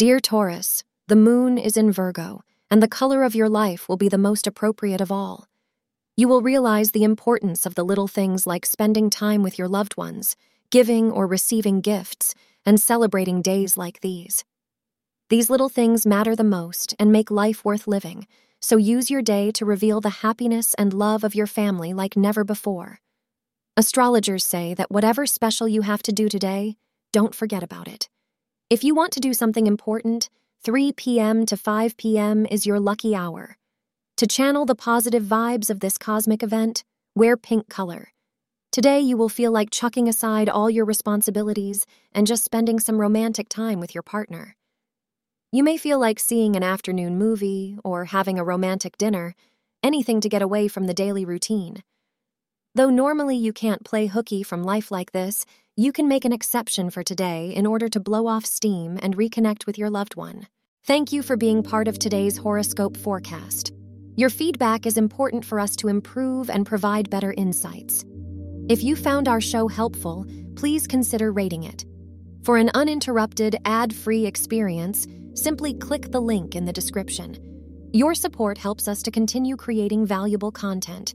Dear Taurus, the moon is in Virgo, and the color of your life will be the most appropriate of all. You will realize the importance of the little things like spending time with your loved ones, giving or receiving gifts, and celebrating days like these. These little things matter the most and make life worth living, so use your day to reveal the happiness and love of your family like never before. Astrologers say that whatever special you have to do today, don't forget about it. If you want to do something important, 3 p.m. to 5 p.m. is your lucky hour. To channel the positive vibes of this cosmic event, wear pink color. Today, you will feel like chucking aside all your responsibilities and just spending some romantic time with your partner. You may feel like seeing an afternoon movie or having a romantic dinner, anything to get away from the daily routine. Though normally you can't play hooky from life like this, you can make an exception for today in order to blow off steam and reconnect with your loved one. Thank you for being part of today's horoscope forecast. Your feedback is important for us to improve and provide better insights. If you found our show helpful, please consider rating it. For an uninterrupted, ad free experience, simply click the link in the description. Your support helps us to continue creating valuable content.